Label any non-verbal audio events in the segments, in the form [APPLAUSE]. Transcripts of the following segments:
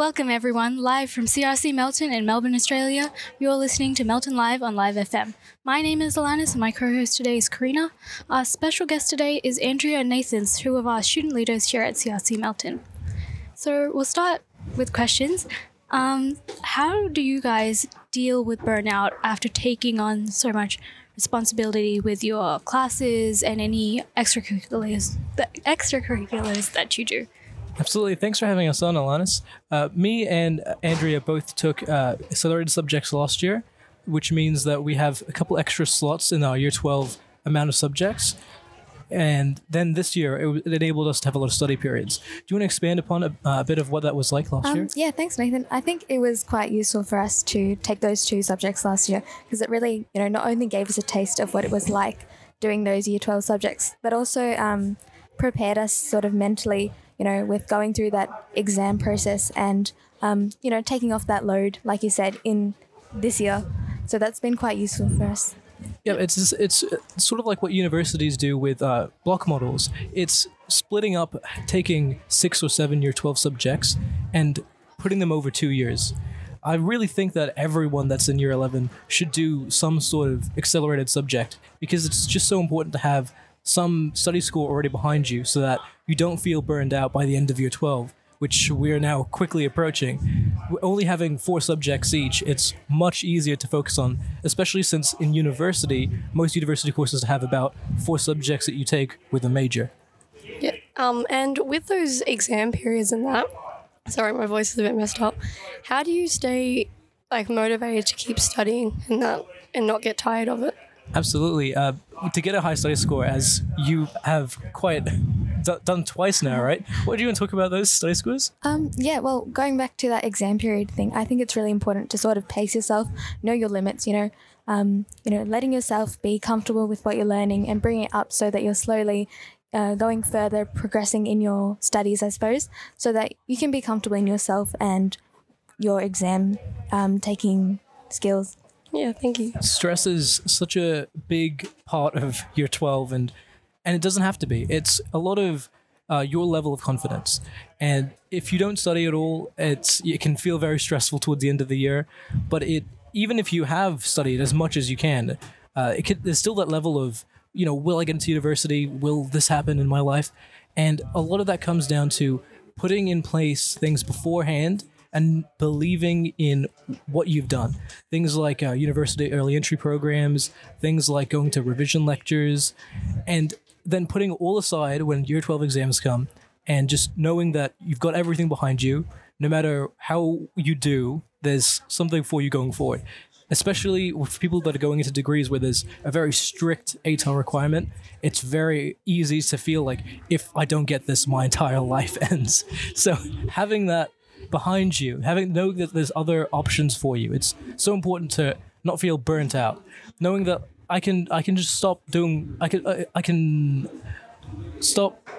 Welcome, everyone, live from CRC Melton in Melbourne, Australia. You're listening to Melton Live on Live FM. My name is Alanis, and my co host today is Karina. Our special guest today is Andrea and Nathans, two of our student leaders here at CRC Melton. So, we'll start with questions. Um, how do you guys deal with burnout after taking on so much responsibility with your classes and any extracurriculars, extracurriculars that you do? Absolutely. Thanks for having us on, Alanis. Uh, me and Andrea both took uh, accelerated subjects last year, which means that we have a couple extra slots in our year 12 amount of subjects. And then this year, it, it enabled us to have a lot of study periods. Do you want to expand upon a, a bit of what that was like last Um, year? yeah, thanks, Nathan. I think it was quite useful for us to take those two subjects last year because it really, you know, not only gave us a taste of what it was like doing those year 12 subjects, but also um, prepared us sort of mentally, you know, with going through that exam process and, um, you know, taking off that load, like you said, in this year. So that's been quite useful for us. Yeah, it's it's sort of like what universities do with uh, block models. It's splitting up, taking six or seven year twelve subjects and putting them over two years. I really think that everyone that's in year eleven should do some sort of accelerated subject because it's just so important to have some study score already behind you so that you don't feel burned out by the end of year twelve. Which we are now quickly approaching. Only having four subjects each, it's much easier to focus on, especially since in university, most university courses have about four subjects that you take with a major. Yeah. Um, and with those exam periods and that, sorry, my voice is a bit messed up. How do you stay like motivated to keep studying and that and not get tired of it? Absolutely. Uh, to get a high study score, as you have quite d- done twice now, right? What do you want to talk about those study scores? Um, yeah, well, going back to that exam period thing, I think it's really important to sort of pace yourself, know your limits, you know, um, you know, letting yourself be comfortable with what you're learning and bring it up so that you're slowly uh, going further, progressing in your studies, I suppose, so that you can be comfortable in yourself and your exam um, taking skills. Yeah, thank you. stress is such a big part of year 12 and and it doesn't have to be. It's a lot of uh, your level of confidence. And if you don't study at all it's it can feel very stressful towards the end of the year. But it even if you have studied as much as you can uh, it could, there's still that level of you know will i get into university? Will this happen in my life? And a lot of that comes down to putting in place things beforehand and believing in what you've done. Things like uh, university early entry programs, things like going to revision lectures, and then putting all aside when year 12 exams come and just knowing that you've got everything behind you. No matter how you do, there's something for you going forward. Especially with people that are going into degrees where there's a very strict ATAR requirement, it's very easy to feel like if I don't get this, my entire [LAUGHS] life ends. So having that behind you, having know that there's other options for you. It's so important to not feel burnt out, knowing that I can I can just stop doing I can I, I can stop. [LAUGHS]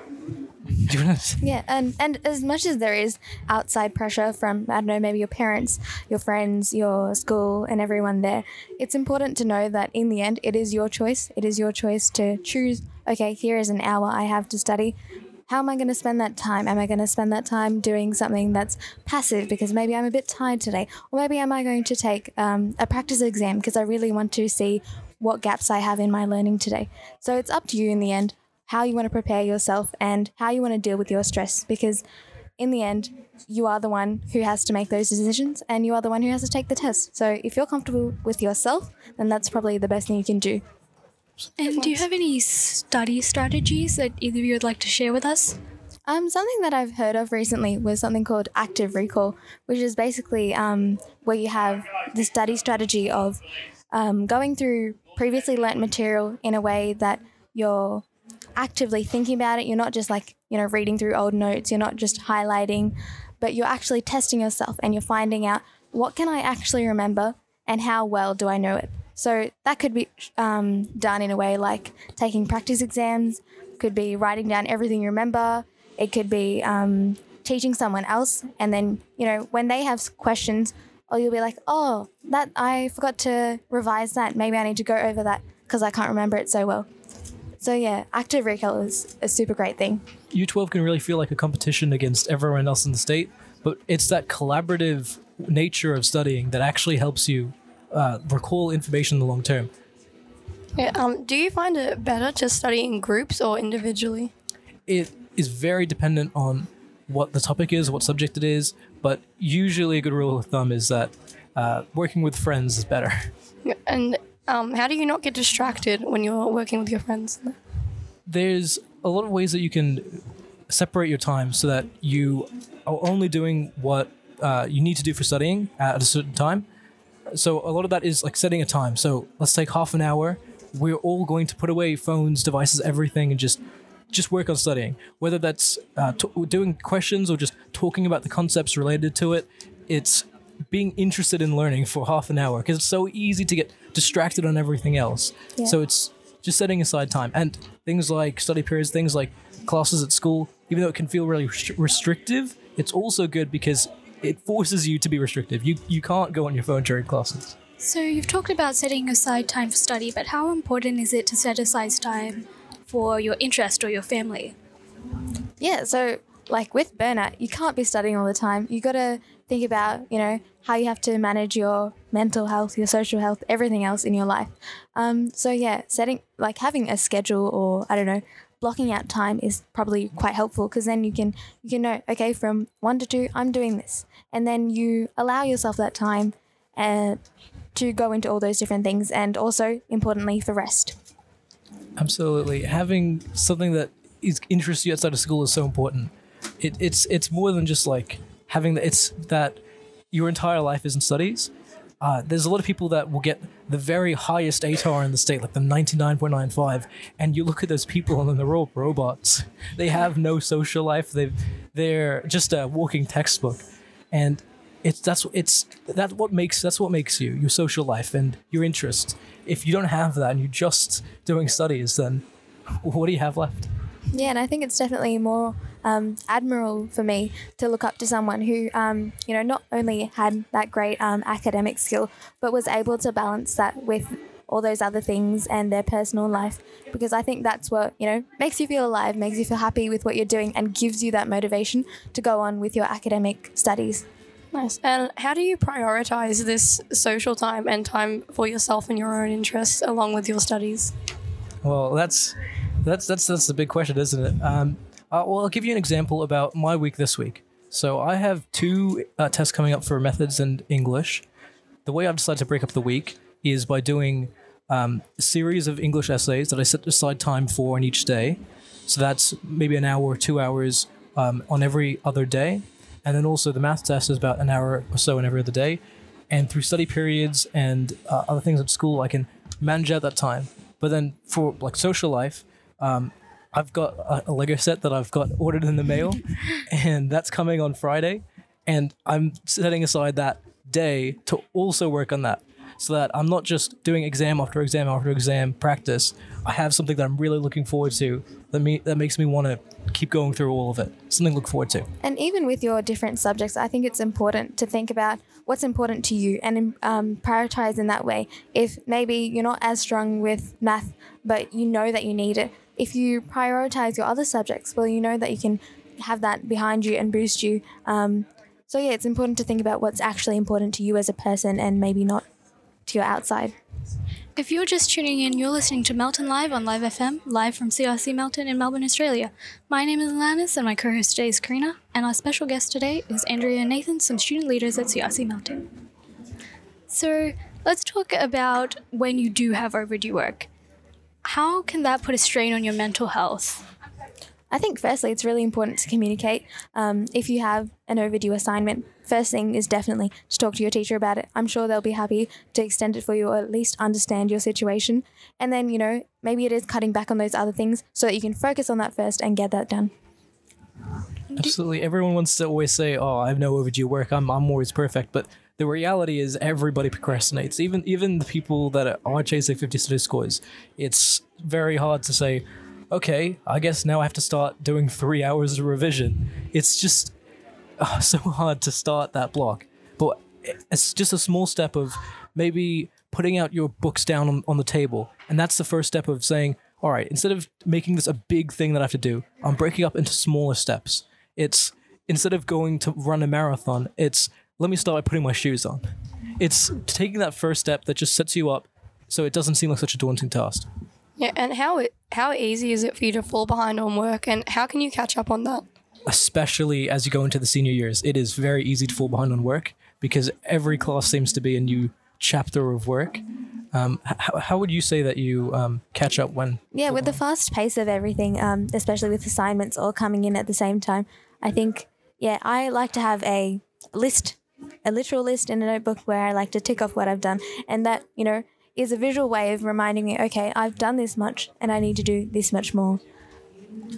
Yeah, and and as much as there is outside pressure from I don't know maybe your parents, your friends, your school, and everyone there, it's important to know that in the end it is your choice. It is your choice to choose. Okay, here is an hour I have to study. How am I going to spend that time? Am I going to spend that time doing something that's passive because maybe I'm a bit tired today, or maybe am I going to take um, a practice exam because I really want to see what gaps I have in my learning today? So it's up to you in the end how you want to prepare yourself and how you want to deal with your stress because in the end you are the one who has to make those decisions and you are the one who has to take the test so if you're comfortable with yourself then that's probably the best thing you can do And do you have any study strategies that either of you would like to share with us? Um, something that I've heard of recently was something called active recall, which is basically um, where you have the study strategy of um, going through previously learnt material in a way that you're actively thinking about it. You're not just like, you know, reading through old notes, you're not just highlighting, but you're actually testing yourself and you're finding out what can I actually remember and how well do I know it. So that could be um, done in a way like taking practice exams, could be writing down everything you remember, it could be um, teaching someone else, and then you know when they have questions, or you'll be like, oh, that I forgot to revise that. Maybe I need to go over that because I can't remember it so well. So yeah, active recall is a super great thing. U12 can really feel like a competition against everyone else in the state. but it's that collaborative nature of studying that actually helps you uh, recall information in the long term. Yeah, um, do you find it better to study in groups or individually? It is very dependent on what the topic is, what subject it is, but usually a good rule of thumb is that uh, working with friends is better. [LAUGHS] And um, how do you not get distracted when you're working with your friends? There's a lot of ways that you can separate your time so that you are only doing what uh, you need to do for studying at a certain time. So a lot of that is like setting a time. So let's take half an hour. We're all going to put away phones, devices, everything, and just just work on studying. Whether that's uh, t- doing questions or just talking about the concepts related to it, it's being interested in learning for half an hour because it's so easy to get distracted on everything else. Yeah. So it's just setting aside time and things like study periods, things like classes at school. Even though it can feel really restri- restrictive, it's also good because it forces you to be restrictive. You you can't go on your phone during classes. So you've talked about setting aside time for study, but how important is it to set aside time for your interest or your family? Yeah, so like with burnout, you can't be studying all the time. You got to think about, you know, how you have to manage your mental health, your social health, everything else in your life. Um, so yeah, setting like having a schedule or I don't know, blocking out time is probably quite helpful because then you can you can know okay from one to two I'm doing this, and then you allow yourself that time, uh, to go into all those different things, and also importantly for rest. Absolutely, having something that is interests you outside of school is so important. It, it's it's more than just like having that. It's that your entire life is in studies. Uh, there's a lot of people that will get the very highest ATAR in the state, like the 99.95, and you look at those people and they're all robots. They have no social life. They they're just a walking textbook, and it's that's it's that's what makes that's what makes you your social life and your interests. If you don't have that and you're just doing studies, then what do you have left? Yeah, and I think it's definitely more um, admirable for me to look up to someone who, um, you know, not only had that great um, academic skill, but was able to balance that with all those other things and their personal life. Because I think that's what, you know, makes you feel alive, makes you feel happy with what you're doing, and gives you that motivation to go on with your academic studies. Nice. And how do you prioritize this social time and time for yourself and your own interests along with your studies? Well, that's that's that's that's the big question, isn't it? Um, uh, well, I'll give you an example about my week this week. So I have two uh, tests coming up for methods and English. The way I've decided to break up the week is by doing um, a series of English essays that I set aside time for on each day. So that's maybe an hour or two hours um, on every other day. And then also the math test is about an hour or so on every other day. And through study periods and uh, other things at school, I can manage out that time. But then for like social life, um, I've got a, a Lego set that I've got ordered in the mail, [LAUGHS] and that's coming on Friday. And I'm setting aside that day to also work on that so that I'm not just doing exam after exam after exam practice. I have something that I'm really looking forward to that me that makes me want to keep going through all of it. Something to look forward to. And even with your different subjects, I think it's important to think about what's important to you and um, prioritize in that way. If maybe you're not as strong with math, but you know that you need it, if you prioritize your other subjects, well, you know that you can have that behind you and boost you. Um, so, yeah, it's important to think about what's actually important to you as a person and maybe not to your outside. If you're just tuning in, you're listening to Melton Live on Live FM, live from CRC Melton in Melbourne, Australia. My name is Alanis, and my co host today is Karina, and our special guest today is Andrea and Nathan, some student leaders at CRC Melton. So, let's talk about when you do have overdue work. How can that put a strain on your mental health? I think, firstly, it's really important to communicate. Um, if you have an overdue assignment, first thing is definitely to talk to your teacher about it. I'm sure they'll be happy to extend it for you or at least understand your situation. And then, you know, maybe it is cutting back on those other things so that you can focus on that first and get that done. Absolutely. Everyone wants to always say, "Oh, I have no overdue work. I'm I'm always perfect." But the reality is, everybody procrastinates. Even even the people that are chasing 50 study scores. It's very hard to say, "Okay, I guess now I have to start doing three hours of revision." It's just [LAUGHS] uh, so hard to start that block. But it's just a small step of maybe putting out your books down on, on the table, and that's the first step of saying, "All right, instead of making this a big thing that I have to do, I'm breaking up into smaller steps." It's instead of going to run a marathon, it's let me start by putting my shoes on. It's taking that first step that just sets you up so it doesn't seem like such a daunting task. Yeah, and how it, how easy is it for you to fall behind on work, and how can you catch up on that? Especially as you go into the senior years, it is very easy to fall behind on work because every class seems to be a new chapter of work. Um, how, how would you say that you um, catch up when? Yeah, with the fast pace of everything, um, especially with assignments all coming in at the same time, I think, yeah, I like to have a list, a literal list in a notebook where I like to tick off what I've done. And that, you know, is a visual way of reminding me, okay, I've done this much and I need to do this much more.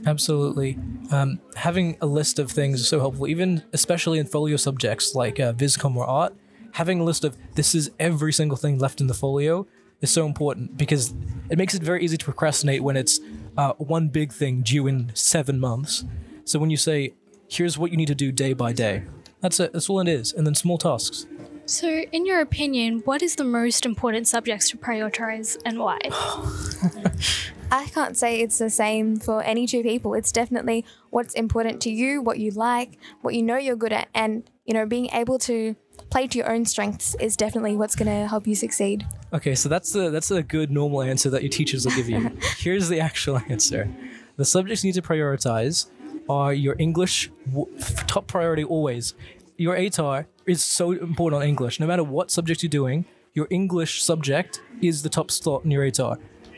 Absolutely. Um, having a list of things is so helpful, even especially in folio subjects like uh, Viscom or art. Having a list of this is every single thing left in the folio is so important because it makes it very easy to procrastinate when it's uh, one big thing due in seven months. So when you say, here's what you need to do day by day, that's it. That's all it is. And then small tasks. So, in your opinion, what is the most important subjects to prioritize and why? [SIGHS] I can't say it's the same for any two people. It's definitely what's important to you, what you like, what you know you're good at, and you know, being able to play to your own strengths is definitely what's going to help you succeed. Okay, so that's the that's a good normal answer that your teachers will give you. [LAUGHS] Here's the actual [LAUGHS] answer: the subjects you need to prioritize are your English top priority always. Your ATAR is so important on English. No matter what subject you're doing, your English subject is the top slot in your ATAR.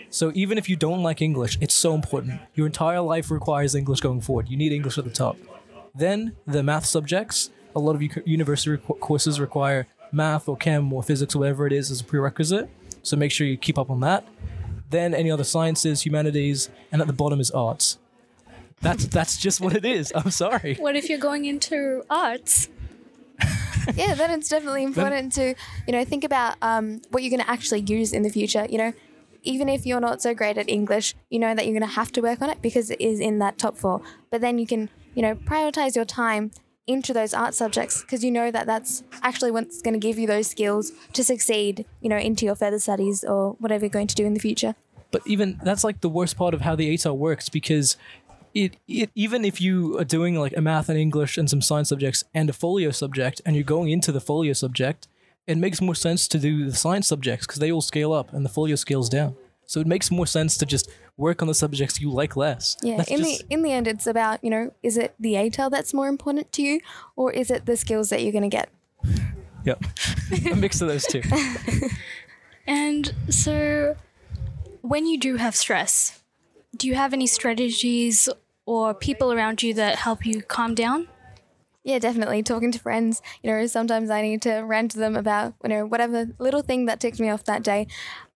So even if you don't like English, it's so important. Your entire life requires English going forward. You need English at the top. Then the math subjects. A lot of university courses require math or chem or physics or whatever it is as a prerequisite. So make sure you keep up on that. Then any other sciences, humanities, and at the bottom is arts. That's that's just what it is. I'm sorry. What if you're going into arts? [LAUGHS] yeah, then it's definitely important to, you know, think about um, what you're going to actually use in the future. You know, even if you're not so great at English, you know that you're going to have to work on it because it is in that top four. But then you can, you know, prioritize your time into those art subjects because you know that that's actually what's going to give you those skills to succeed, you know, into your further studies or whatever you're going to do in the future. But even that's like the worst part of how the ATAR works because it, it even if you are doing like a math and English and some science subjects and a folio subject and you're going into the folio subject, it makes more sense to do the science subjects because they all scale up and the folio scales down. So it makes more sense to just work on the subjects you like less. Yeah, That's in just- the in the end, it's about you know, is it the ATAR that's more important to you, or is it the skills that you're going to get? Yep. [LAUGHS] a mix of those two. [LAUGHS] And so, when you do have stress, do you have any strategies or people around you that help you calm down? Yeah, definitely. Talking to friends, you know, sometimes I need to rant to them about, you know, whatever little thing that ticked me off that day.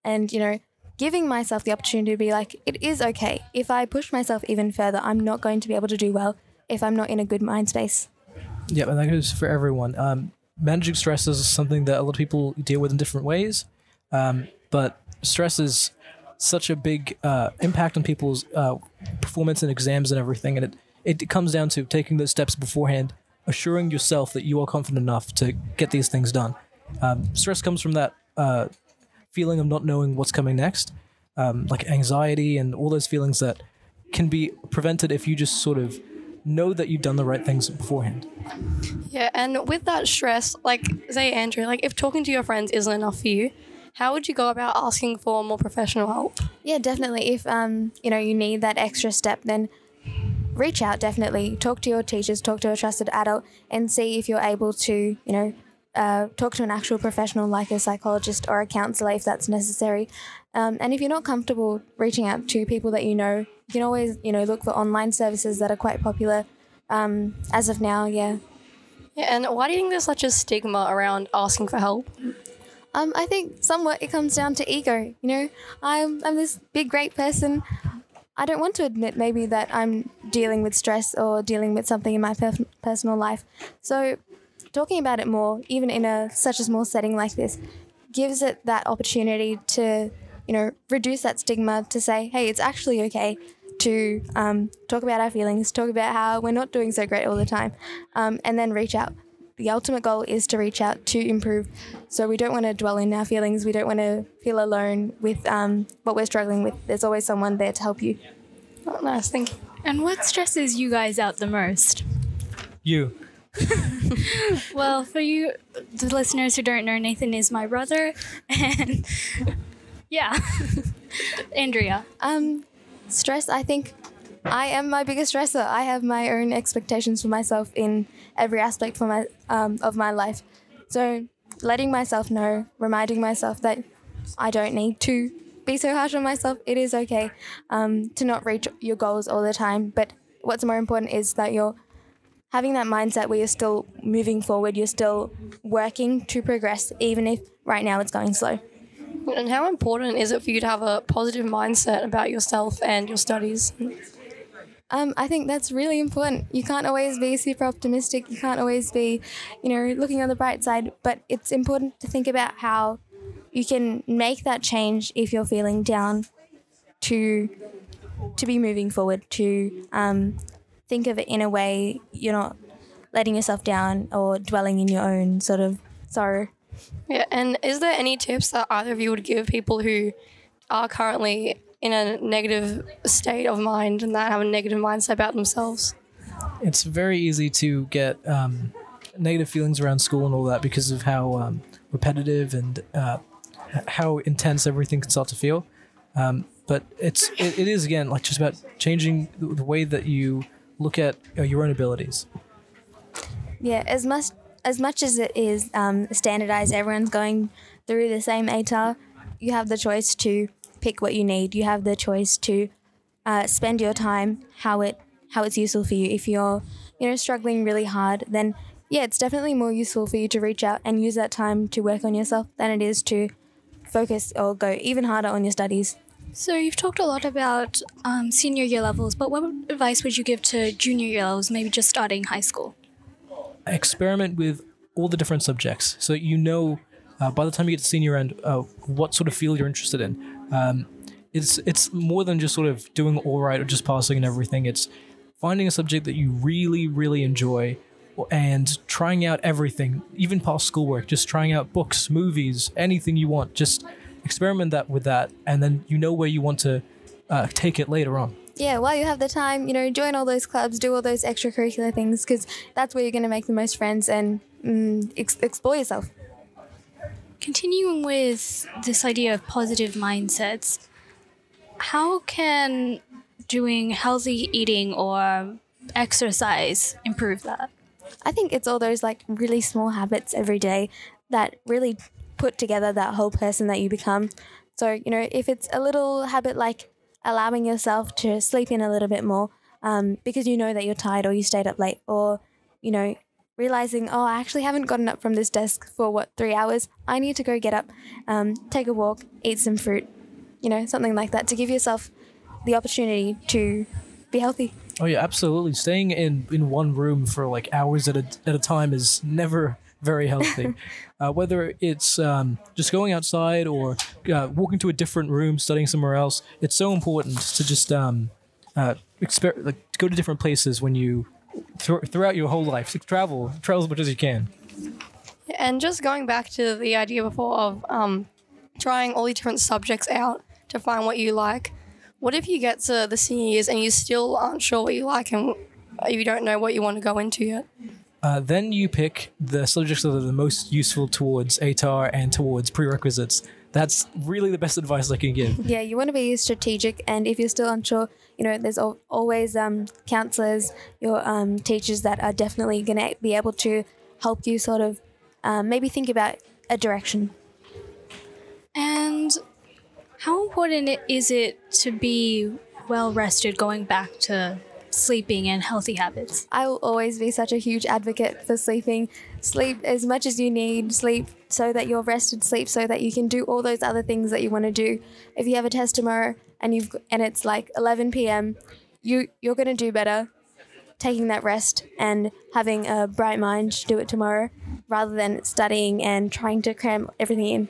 And, you know, giving myself the opportunity to be like, it is okay. If I push myself even further, I'm not going to be able to do well if I'm not in a good mind space. Yeah, and that goes for everyone. Um, managing stress is something that a lot of people deal with in different ways, um, but stress is such a big uh, impact on people's uh, performance and exams and everything, and it, it comes down to taking those steps beforehand, assuring yourself that you are confident enough to get these things done. Um, stress comes from that uh, feeling of not knowing what's coming next, um, like anxiety and all those feelings that can be prevented if you just sort of know that you've done the right things beforehand. Yeah, and with that stress, like say Andrea, like if talking to your friends isn't enough for you, how would you go about asking for more professional help? Yeah, definitely. If um, you know, you need that extra step, then reach out definitely. Talk to your teachers, talk to a trusted adult and see if you're able to, you know, uh, talk to an actual professional like a psychologist or a counselor if that's necessary. Um, and if you're not comfortable reaching out to people that you know, you can always, you know, look for online services that are quite popular um, as of now, yeah. Yeah, and why do you think there's such a stigma around asking for help? Um, I think somewhat it comes down to ego. You know, I'm I'm this big great person. I don't want to admit maybe that I'm dealing with stress or dealing with something in my per- personal life. So, talking about it more, even in a such a small setting like this, gives it that opportunity to you know reduce that stigma to say, hey, it's actually okay to um, talk about our feelings, talk about how we're not doing so great all the time, um, and then reach out the ultimate goal is to reach out to improve. So we don't want to dwell in our feelings. We don't want to feel alone with um, what we're struggling with. There's always someone there to help you. Oh, nice, thank you. And what stresses you guys out the most? You. [LAUGHS] Well, for you, the listeners who don't know, Nathan is my brother, and [LAUGHS] yeah, [LAUGHS] Andrea. Um, stress. I think I am my biggest stressor. I have my own expectations for myself in every aspect for my um, of my life. So letting myself know, reminding myself that I don't need to be so harsh on myself. It is okay um, to not reach your goals all the time. But what's more important is that you're having that mindset where you're still moving forward. You're still working to progress, even if right now it's going slow. And how important is it for you to have a positive mindset about yourself and your studies? Um, I think that's really important. You can't always be super optimistic. You can't always be, you know, looking on the bright side. But it's important to think about how you can make that change if you're feeling down, to to be moving forward. To um, think of it in a way you're not letting yourself down or dwelling in your own sort of sorrow. Yeah, and is there any tips that either of you would give people who are currently in a negative state of mind and that have a negative mindset about themselves? It's very easy to get um, negative feelings around school and all that because of how um, repetitive and uh, how intense everything can start to feel. Um, but it's it, it is again like just about changing the the way that you look at uh, your own abilities. Yeah, as much as much as it is um, standardized, everyone's going through the same ATAR. You have the choice to pick what you need. You have the choice to uh, spend your time how it how it's useful for you. If you're you know struggling really hard, then yeah, it's definitely more useful for you to reach out and use that time to work on yourself than it is to focus or go even harder on your studies. So you've talked a lot about um, senior year levels, but what advice would you give to junior year levels, maybe just starting high school? experiment with all the different subjects so you know uh, by the time you get to senior end uh, what sort of field you're interested in um, it's it's more than just sort of doing all right or just passing and everything. It's finding a subject that you really really enjoy and trying out everything even past schoolwork just trying out books movies anything you want. Just experiment that with that and then you know where you want to uh, take it later on. Yeah, while you have the time, you know, join all those clubs, do all those extracurricular things, because that's where you're going to make the most friends and mm, ex- explore yourself. Continuing with this idea of positive mindsets, how can doing healthy eating or exercise improve that? I think it's all those like really small habits every day that really put together that whole person that you become. So, you know, if it's a little habit like allowing yourself to sleep in a little bit more um, because you know that you're tired or you stayed up late, or, you know, realizing, oh, I actually haven't gotten up from this desk for what, three hours? I need to go get up, um, take a walk, eat some fruit, you know, something like that to give yourself the opportunity to be healthy. Oh yeah, absolutely. Staying in in one room for like hours at a at a time is never very healthy. [LAUGHS] uh, whether it's um, just going outside or uh, walking to a different room, studying somewhere else, it's so important to just um, uh, exper- like go to different places when you thr throughout your whole life. Like, travel, travel as much as you can. And just going back to the idea before of um, trying all these different subjects out to find what you like. What if you get to the senior years and you still aren't sure what you like and you don't know what you want to go into yet? Uh, then you pick the subjects that are the most useful towards ATAR and towards prerequisites. That's really the best advice I can give. [LAUGHS] Yeah, you want to be strategic, and if you're still unsure, you know, there's always um, counselors, your um, teachers that are definitely going to be able to help you sort of um, maybe think about a direction. And how important is it to be well rested going back to sleeping and healthy habits? I will always be such a huge advocate for sleeping. Sleep as much as you need. Sleep so that you're rested. Sleep so that you can do all those other things that you want to do. If you have a test tomorrow and you've and it's like 11 p.m., you you're gonna do better taking that rest and having a bright mind to do it tomorrow rather than studying and trying to cram everything in.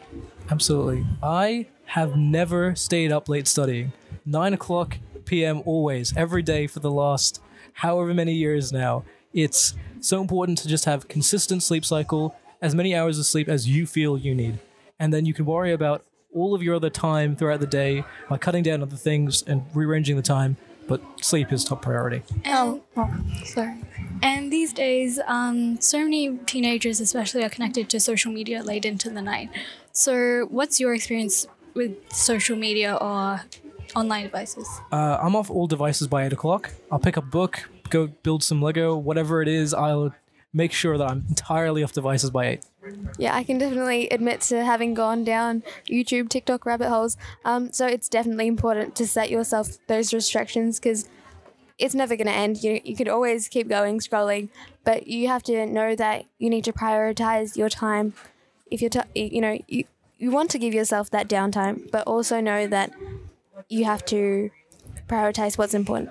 Absolutely. I have never stayed up late studying. Nine o'clock p.m. always, every day for the last however many years now. It's so important to just have consistent sleep cycle, as many hours of sleep as you feel you need. And then you can worry about all of your other time throughout the day by cutting down other things and rearranging the time. But sleep is top priority. And, Oh, sorry. And these days, um, so many teenagers, especially, are connected to social media late into the night. So, what's your experience with social media or online devices? Uh, I'm off all devices by eight o'clock. I'll pick up a book, go build some Lego, whatever it is. I'll make sure that I'm entirely off devices by eight. Yeah, I can definitely admit to having gone down YouTube, TikTok rabbit holes. Um, so it's definitely important to set yourself those restrictions because it's never going to end. You, you could always keep going, scrolling, but you have to know that you need to prioritize your time. If you're, t- you know, you, you want to give yourself that downtime, but also know that you have to prioritize what's important.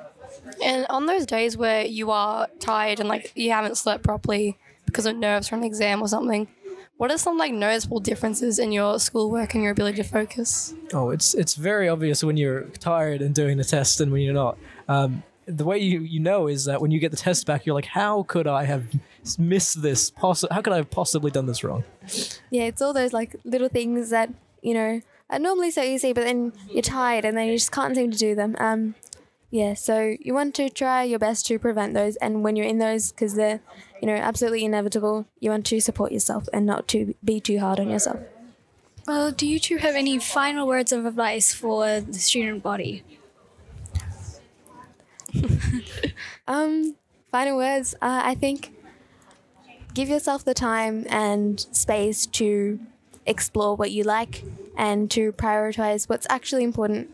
And on those days where you are tired and like you haven't slept properly because of nerves from an exam or something, what are some like noticeable differences in your schoolwork and your ability to focus? Oh, it's it's very obvious when you're tired and doing the test and when you're not. Um, the way you, you know is that when you get the test back, you're like, how could I have missed this? Poss- how could I have possibly done this wrong? Yeah, it's all those like little things that you know are normally so easy, but then you're tired and then you just can't seem to do them. Um, yeah, so you want to try your best to prevent those, and when you're in those, because they're you know absolutely inevitable, you want to support yourself and not to be too hard on yourself. Well, do you two have any final words of advice for the student body? [LAUGHS] Um, final words. Uh, I think give yourself the time and space to explore what you like and to prioritize what's actually important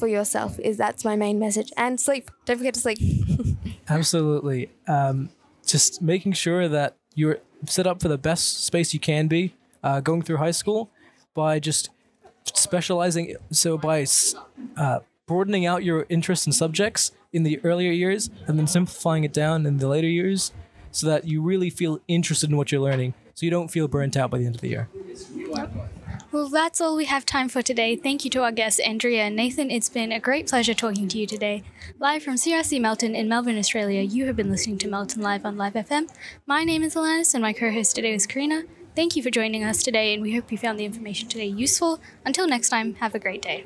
for yourself. Is that's my main message. And sleep. Don't forget to sleep. [LAUGHS] Absolutely. Um, just making sure that you're set up for the best space you can be uh, going through high school by just specializing. So by uh, broadening out your interests and subjects in the earlier years and then simplifying it down in the later years so that you really feel interested in what you're learning so you don't feel burnt out by the end of the year. Well, that's all we have time for today. Thank you to our guests, Andrea and Nathan. It's been a great pleasure talking to you today. Live from CRC Melton in Melbourne, Australia, you have been listening to Melton Live on Live FM. My name is Alanis, and my co host today is Karina. Thank you for joining us today, and we hope you found the information today useful. Until next time, have a great day.